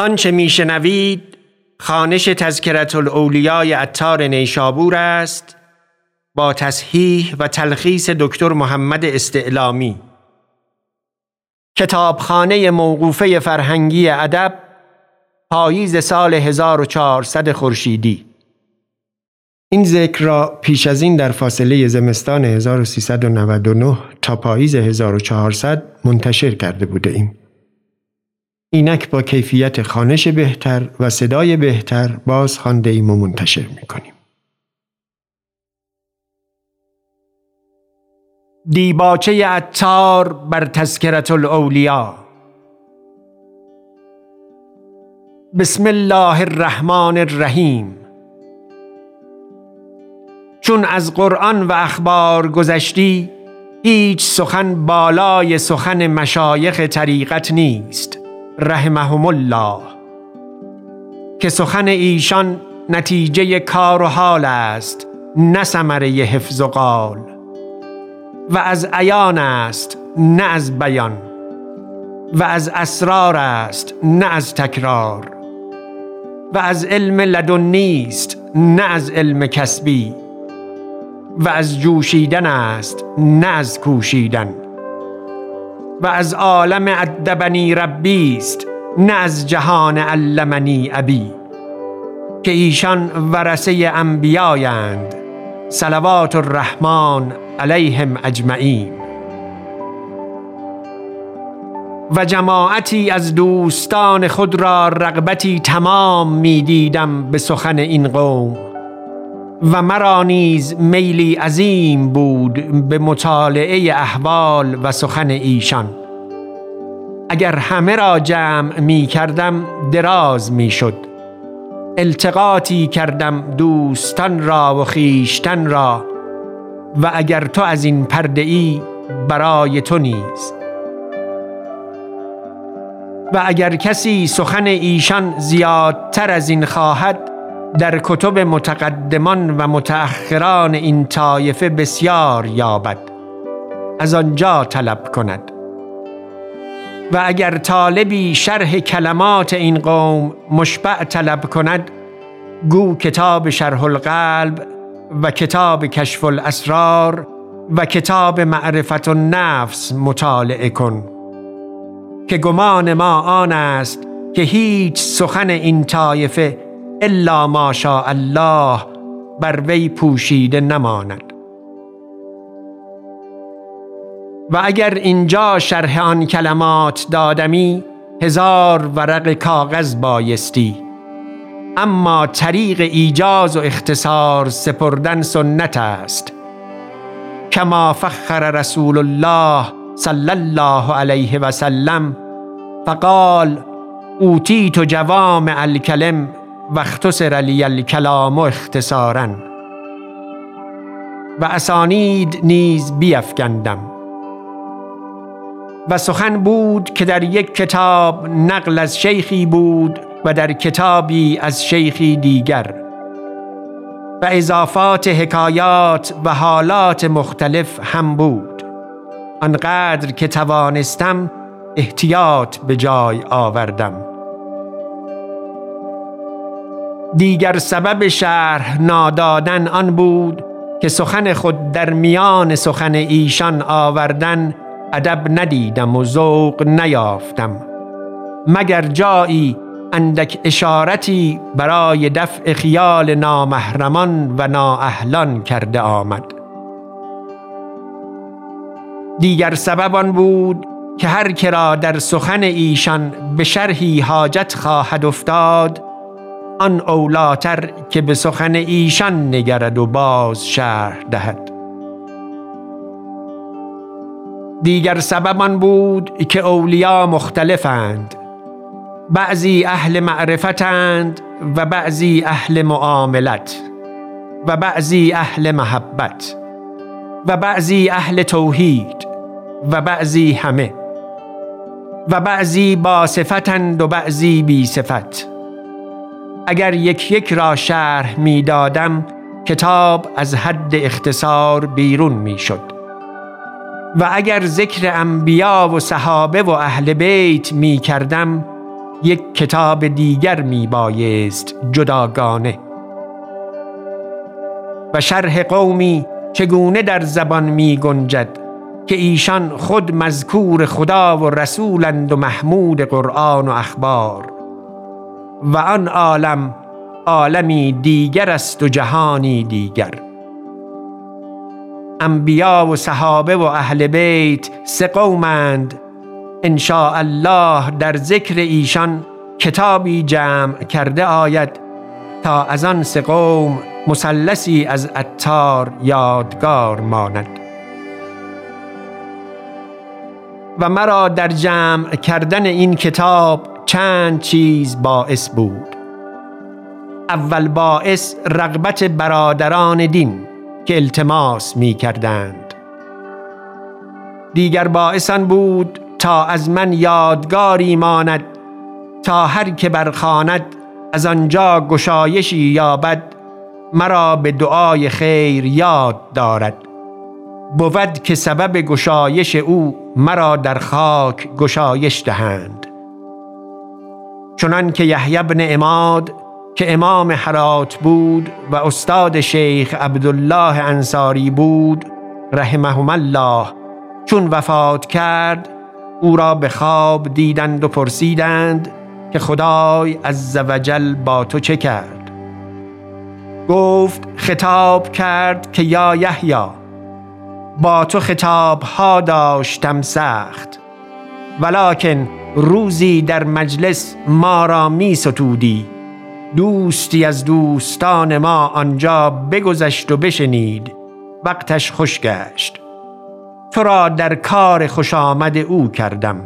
آنچه میشنوید خانش تذکرت الاولیای اتار نیشابور است با تصحیح و تلخیص دکتر محمد استعلامی کتابخانه موقوفه فرهنگی ادب پاییز سال 1400 خورشیدی این ذکر را پیش از این در فاصله زمستان 1399 تا پاییز 1400 منتشر کرده بوده ایم. اینک با کیفیت خانش بهتر و صدای بهتر باز خانده ایم و منتشر می کنیم. دیباچه عطار بر تذکرت الاولیا بسم الله الرحمن الرحیم. چون از قرآن و اخبار گذشتی هیچ سخن بالای سخن مشایخ طریقت نیست. رحمهم الله که سخن ایشان نتیجه کار و حال است نه ثمره حفظ و قال و از عیان است نه از بیان و از اسرار است نه از تکرار و از علم لدنی است نه از علم کسبی و از جوشیدن است نه از کوشیدن. و از عالم ادبنی ربی است نه از جهان علمنی ابی که ایشان ورسه انبیایند صلوات الرحمن علیهم اجمعین. و جماعتی از دوستان خود را رغبتی تمام می دیدم به سخن این قوم. و مرا نیز میلی عظیم بود به مطالعه احوال و سخن ایشان. اگر همه را جمع می کردم دراز می شد. التقاطی کردم دوستان را و خیشتن را. و اگر تو از این پرده ای برای تو نیز. و اگر کسی سخن ایشان زیادتر از این خواهد در کتب متقدمان و متأخران این طایفه بسیار یابد. از آنجا طلب کند. و اگر طالبی شرح کلمات این قوم مشبع طلب کند گو کتاب شرح القلب و کتاب کشف الاسرار و کتاب معرفت النفس مطالعه کن. که گمان ما آن است که هیچ سخن این طایفه الا ماشاء الله بر وی پوشیده نماند. و اگر اینجا شرح آن کلمات دادمی هزار ورق کاغذ بایستی. اما طریق ایجاز و اختصار سپردن سنت است. کما فخر رسول الله صلی الله علیه و سلم فقال اوتیت جوام الکلم و اختصر لی الکلام اختصارا. و اسانید نیز بیفکندم و سخن بود که در یک کتاب نقل از شیخی بود و در کتابی از شیخی دیگر. و اضافات حکایات و حالات مختلف هم بود. آنقدر که توانستم احتیاط به جای آوردم. دیگر سبب شرح نادادن آن بود که سخن خود در میان سخن ایشان آوردن ادب ندیدم و ذوق نیافتم. مگر جایی اندک اشارتی برای دفع خیال نامحرمان و نااهلان کرده آمد؟ دیگر سبب آن بود که هر کرا در سخن ایشان به شرحی حاجت خواهد افتاد آن اولاتر که به سخن ایشان نگرد و باز شرح دهد. دیگر سبب آن بود که اولیا مختلفند. بعضی اهل معرفتند و بعضی اهل معاملت و بعضی اهل محبت و بعضی اهل توحید و بعضی همه و بعضی با صفتند و بعضی بی صفت. اگر یک یک را شرح می دادم کتاب از حد اختصار بیرون می شد. و اگر ذکر انبیا و صحابه و اهل بیت می کردم یک کتاب دیگر می بایست جداگانه. و شرح قومی چگونه در زبان می گنجد که ایشان خود مذکور خدا و رسولند و محمود قرآن و اخبار؟ و آن عالم عالمی دیگر است و جهانی دیگر. انبیا و صحابه و اهل بیت سه قومند. ان الله در ذکر ایشان کتابی جمع کرده آید تا از آن سه قوم مثلثی از اتار یادگار ماند. و مرا در جمع کردن این کتاب چند چیز باعث بود. اول باعث رغبت برادران دین که التماس می کردند دیگر باعثان بود تا از من یادگاری ماند تا هر که برخاند از آنجا گشایشی یابد مرا به دعای خیر یاد دارد. بود که سبب گشایش او مرا در خاک گشایش دهند. چنان که یحیی بن اماد که امام حرات بود و استاد شیخ عبدالله انصاری بود رحمهم الله. چون وفات کرد او را به خواب دیدند و پرسیدند که خدای از وجل با تو چه کرد. گفت خطاب کرد که یا یحیی با تو خطاب ها داشتم سخت. ولکن روزی در مجلس ما را می ستودی دوستی از دوستان ما آنجا بگذشت و بشنید. وقتش خوش گشت. تو را در کار خوش آمد او کردم.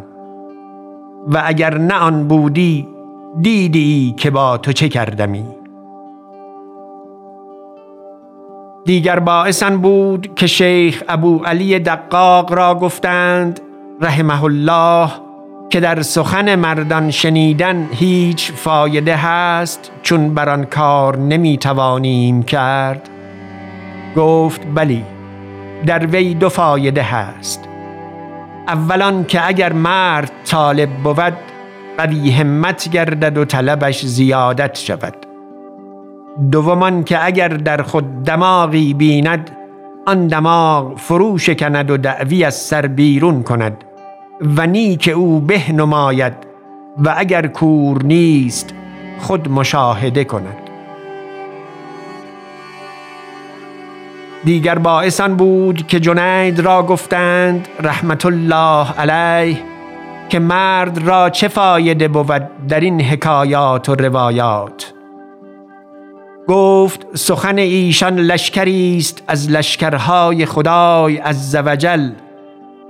و اگر نه آن بودی دیدی که با تو چه کردمی. دیگر باعثن بود که شیخ ابو علی دقاق را گفتند رحمه الله که در سخن مردان شنیدن هیچ فایده هست چون بر آن کار نمی توانیم کرد. گفت بلی در وی دو فایده هست. اولان که اگر مرد طالب بود قوی همت گردد و طلبش زیادت شود. دومان که اگر در خود دماغی بیند آن دماغ فرو شکند و دعوی از سر بیرون کند. و نیک او به نماید و اگر کور نیست خود مشاهده کند. دیگر باعثان بود که جنید را گفتند رحمت الله علیه که مرد را چه فایده بود در این حکایات و روایات؟ گفت سخن ایشان لشکری است از لشکرهای خدای از زوجل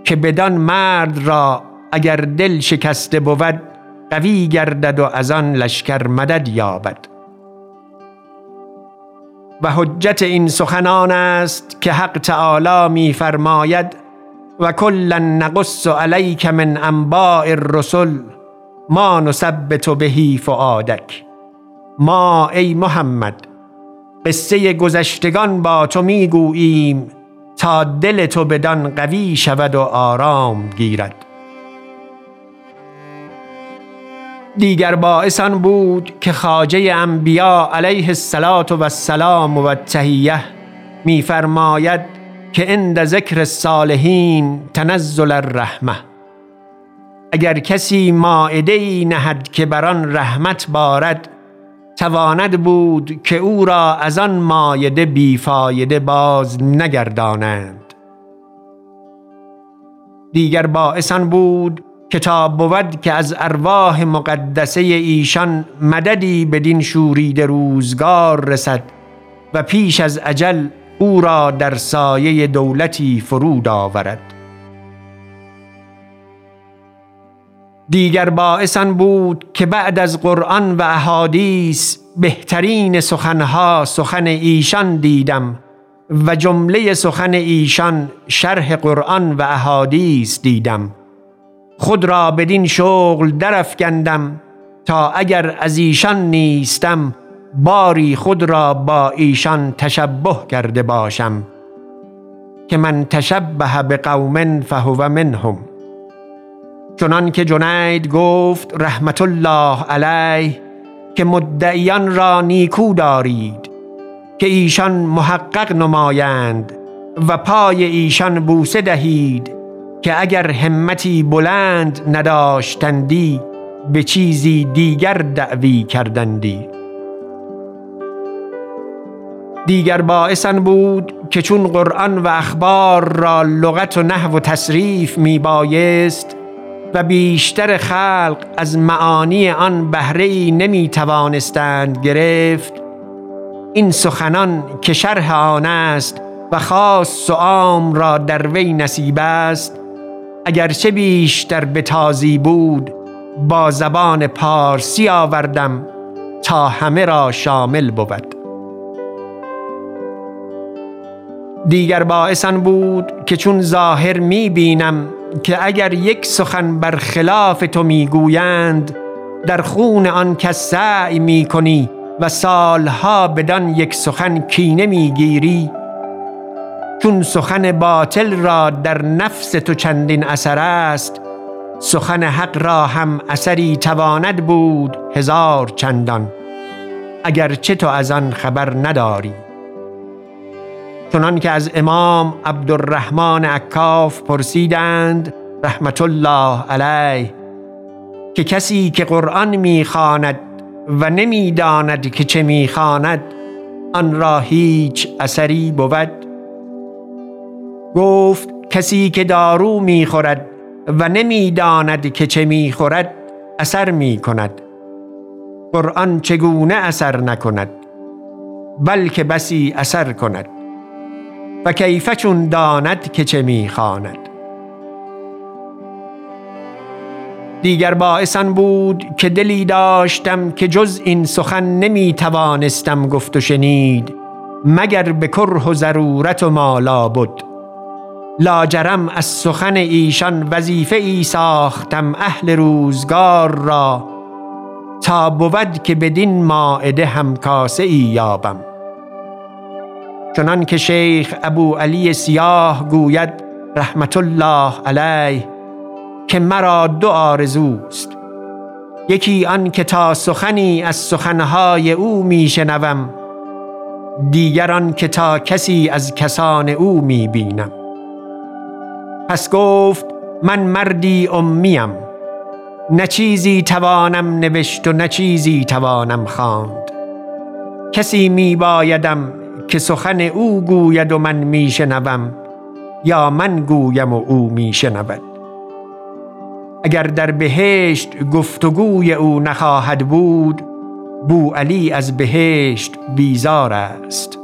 که بدان مرد را اگر دل شکسته بود قوی گردد و از آن لشکر مدد یابد. و حجت این سخنان است که حق تعالی می فرماید و کلا نقص علیک من انباء الرسل ما نثبت بهی فؤادک. ما ای محمد قصه گذشتگان با تو می‌گوییم تا دل تو بدان قوی شود و آرام گیرد. دیگر باعثان بود که خاجه انبیا علیه السلام و السلام و تهیه میفرماید که عند ذکر الصالحین تنزل الرحمه اگر کسی ماعده ای نهد که بر آن رحمت بارد تواند بود که او را از آن مایده بیفایده باز نگردانند. دیگر باعثان بود کتاب بود که از ارواح مقدسه ایشان مددی بدین شورید روزگار رسد و پیش از عجل او را در سایه دولتی فرود آورد. دیگر باعثان بود که بعد از قرآن و احادیث بهترین سخنها سخن ایشان دیدم و جمله سخن ایشان شرح قرآن و احادیث دیدم. خود را بدین شغل درفکندم تا اگر از ایشان نیستم باری خود را با ایشان تشبه کرده باشم. که من تشبه به قوم فهو منهم. چنان که جنید گفت رحمت الله علیه که مدعیان را نیکو دارید که ایشان محقق نمایند و پای ایشان بوسه دهید که اگر همتی بلند نداشتندی به چیزی دیگر دعوی کردندی. دیگر باعثن بود که چون قرآن و اخبار را لغت و نحو و تصریف می بایست و بیشتر خلق از معانی آن بهره ای نمی توانستند گرفت. این سخنان که شرح آن است و خاص و عام را در وی نصیب است اگرچه بیشتر به تازی بود با زبان پارسی آوردم تا همه را شامل بود. دیگر باعثان بود که چون ظاهر می بینم که اگر یک سخن بر خلاف تو می گویند در خون آن کس سعی می کنی و سالها بدان یک سخن کینه می گیری چون سخن باطل را در نفس تو چندین اثر است سخن حق را هم اثری تواند بود هزار چندان. اگرچه تو از آن خبر نداری. چنان که از امام عبدالرحمن عکاف پرسیدند رحمت الله علیه. که کسی که قرآن می‌خواند و نمی‌داند که چه می‌خواند آن را هیچ اثری بود. گفت کسی که دارو می‌خورد و نمی‌داند که چه می‌خورد اثر می‌کند. قرآن چگونه اثر نکند؟ بلکه بسی اثر کند. و کیف چون داند که چه می‌خواند دیگر باعثان بود که دلی داشتم که جز این سخن نمی توانستم گفت و شنید مگر به کره و ضرورت و مالا بود لاجرم از سخن ایشان وظیفه ای ساختم اهل روزگار را تا بود که بدین ماعده هم کاسه ای یابم. چنان که شیخ ابو علی سیاه گوید رحمت الله علیه که مرا دو آرزوست. یکی آن که تا سخنی از سخنهای او میشنوم دیگر آن که تا کسی از کسان او می‌بینم. پس گفت من مردی امیم نه چیزی توانم نوشت و نه چیزی توانم خواند. کسی می بایدم که سخن او گوید و من میشنوم یا من گویم و او میشنود. اگر در بهشت گفتگوی او نخواهد بود بو علی از بهشت بیزار است.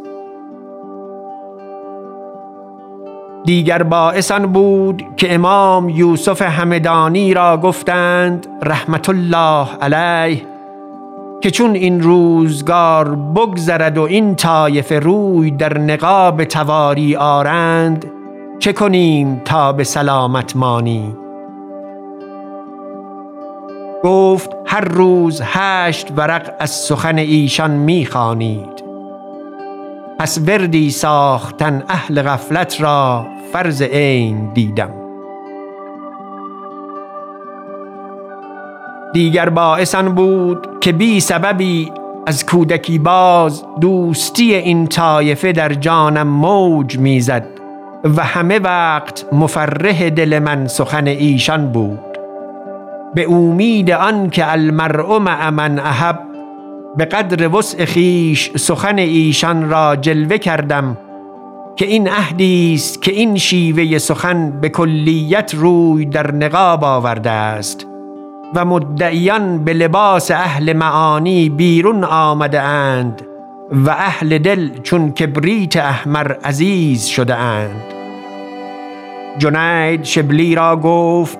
دیگر باعثان بود که امام یوسف همدانی را گفتند رحمت الله علیه که چون این روزگار بگذرد و این طایف روی در نقاب تواری آرند چه کنیم تا به سلامت مانی؟ گفت هر روز هشت ورق از سخن ایشان می‌خوانید. پس وردی ساختن اهل غفلت را فرض عین دیدم. دیگر باعثان بود که بی سببی از کودکی باز دوستی این طایفه در جانم موج می‌زد و همه وقت مفرح دل من سخن ایشان بود. به امید آن که المرء مع من احب به قدر وسع خیش سخن ایشان را جلوه کردم که این عهدی است که این شیوه سخن به کلیت روی در نقاب آورده است. و مدعیان به لباس اهل معانی بیرون آمده اند و اهل دل چون کبریت احمر عزیز شده اند جنید شبلی را گفت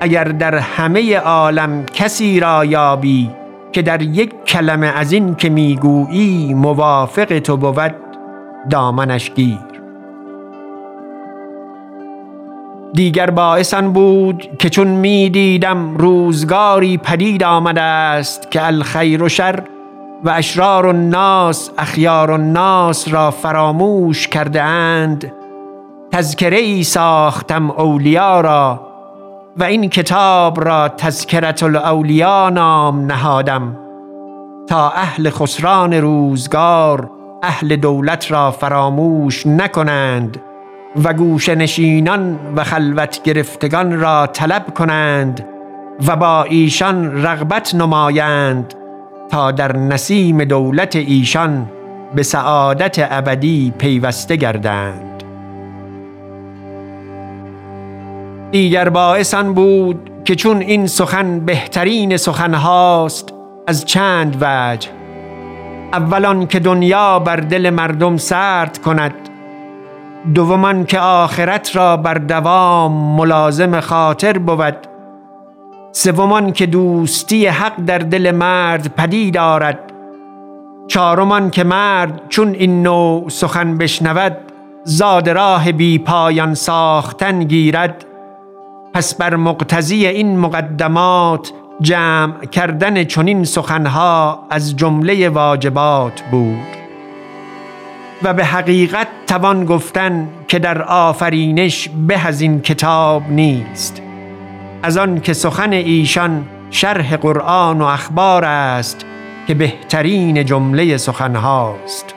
اگر در همه عالم کسی را یابی که در یک کلمه از این که می‌گویی موافق تو بود دامنش گیر. دیگر باعثان بود که چون می دیدم روزگاری پدید آمده است که الخیر و شر و اشرار الناس اخیار الناس را فراموش کرده اند. تذکره ای ساختم اولیا را و این کتاب را تذکرت الاولیا نام نهادم تا اهل خسران روزگار اهل دولت را فراموش نکنند. و گوش نشینان و خلوت گرفتگان را طلب کنند و با ایشان رغبت نمایند تا در نسیم دولت ایشان به سعادت ابدی پیوسته گردند. دیگر باعث بود که چون این سخن بهترین سخن هاست از چند وجه. اولان که دنیا بر دل مردم سرد کند دومان که آخرت را بر دوام ملازم خاطر بود. سومان که دوستی حق در دل مرد پدید دارد چهارمان که مرد چون این نوع سخن بشنود زاد راه بی پایان ساختن گیرد. پس بر مقتضی این مقدمات جمع کردن چنین سخنها از جمله واجبات بود. و به حقیقت توان گفتن که در آفرینش به از این کتاب نیست. از آن که سخن ایشان شرح قرآن و اخبار است که بهترین جمله سخنهاست.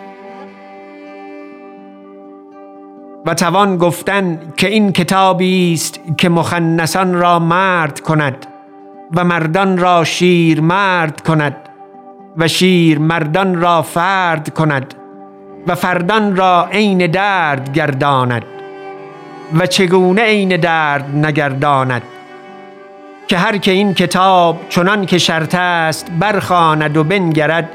و توان گفتن که این کتابی است که مخنسان را مرد کند و مردان را شیر مرد کند و شیر مردان را فرد کند. و فردان را عین درد گرداند و چگونه عین درد نگرداند که هر که این کتاب چنان که شرط است برخاند و بنگرد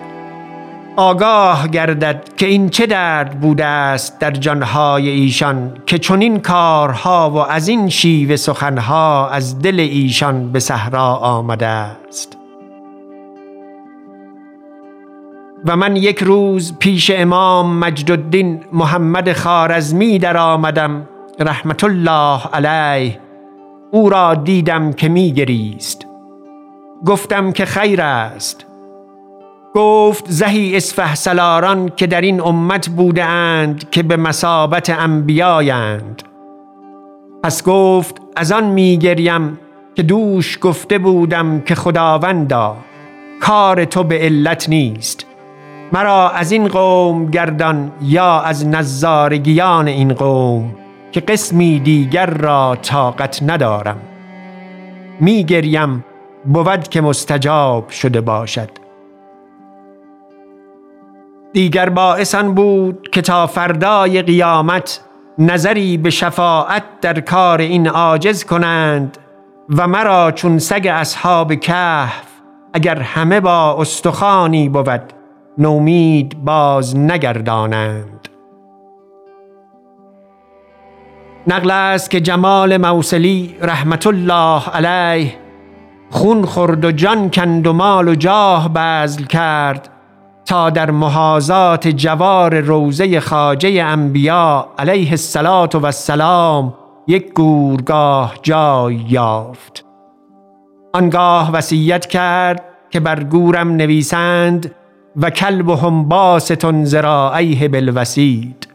آگاه گردد که این چه درد بوده است در جانهای ایشان که چنین کارها و از این شیوه سخنها از دل ایشان به صحرا آمده است. و من یک روز پیش امام مجد الدین محمد خارزمی در آمدم رحمت الله علیه. او را دیدم که می گریست گفتم که خیر است. گفت زهی اسفه سلاران که در این امت بوده اند که به مسابت انبیایند. پس گفت از آن می گریم که دوش گفته بودم که خداوندا کار تو به علت نیست. مرا از این قوم گردان یا از نزارگیان این قوم که قسمی دیگر را طاقت ندارم. می گریم بود که مستجاب شده باشد. دیگر باعثان بود که تا فردای قیامت نظری به شفاعت در کار این عاجز کنند و مرا چون سگ اصحاب کهف اگر همه با استخانی بود. نومید باز نگردانند. نقل است که جمال موسلی رحمت الله علیه خون خورد و جان کند و مال و جاه بذل کرد تا در محازات جوار روزه خاجه انبیا علیه السلام و السلام یک گورگاه جای یافت. آنگاه وصیت کرد که بر گورم نویسند و کلبهم باستون ذراعیه بالوسید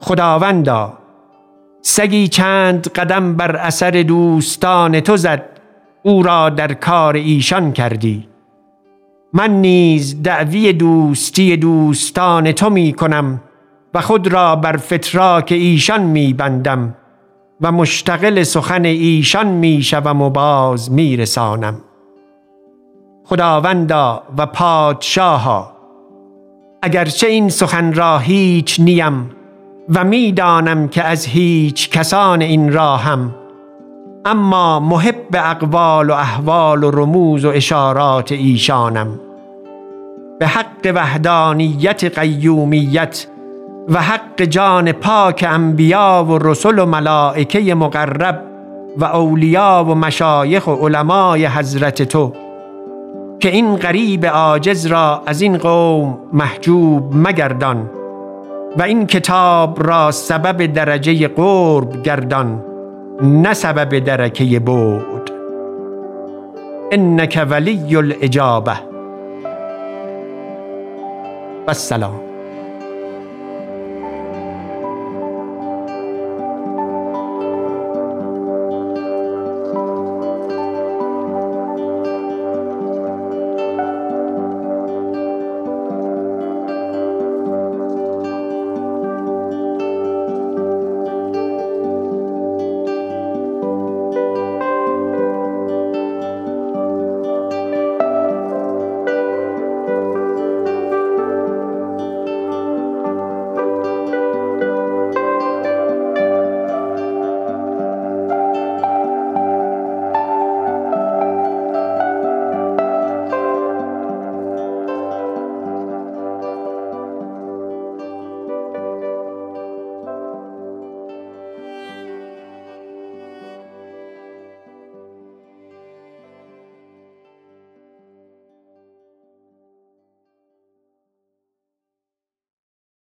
خداوندا سگی چند قدم بر اثر دوستان تو زد او را در کار ایشان کردی. من نیز دعوی دوستی دوستان تو می کنم و خود را بر فتراک ایشان می بندم و مشتغل سخن ایشان می شوم و باز می رسانم. خداوندا و پادشاها. اگرچه این سخن را هیچ نیم و می‌دانم که از هیچ کسان این راهم اما محب اقوال و احوال و رموز و اشارات ایشانم. به حق وحدانیت قیومیت و حق جان پاک انبیا و رسل و ملائکه مقرب و اولیا و مشایخ و علمای حضرت تو. که این غریب عاجز را از این قوم محجوب مگردان و این کتاب را سبب درجه قرب گردان نه سبب درکه بود انک ولی الاجابه و السلام.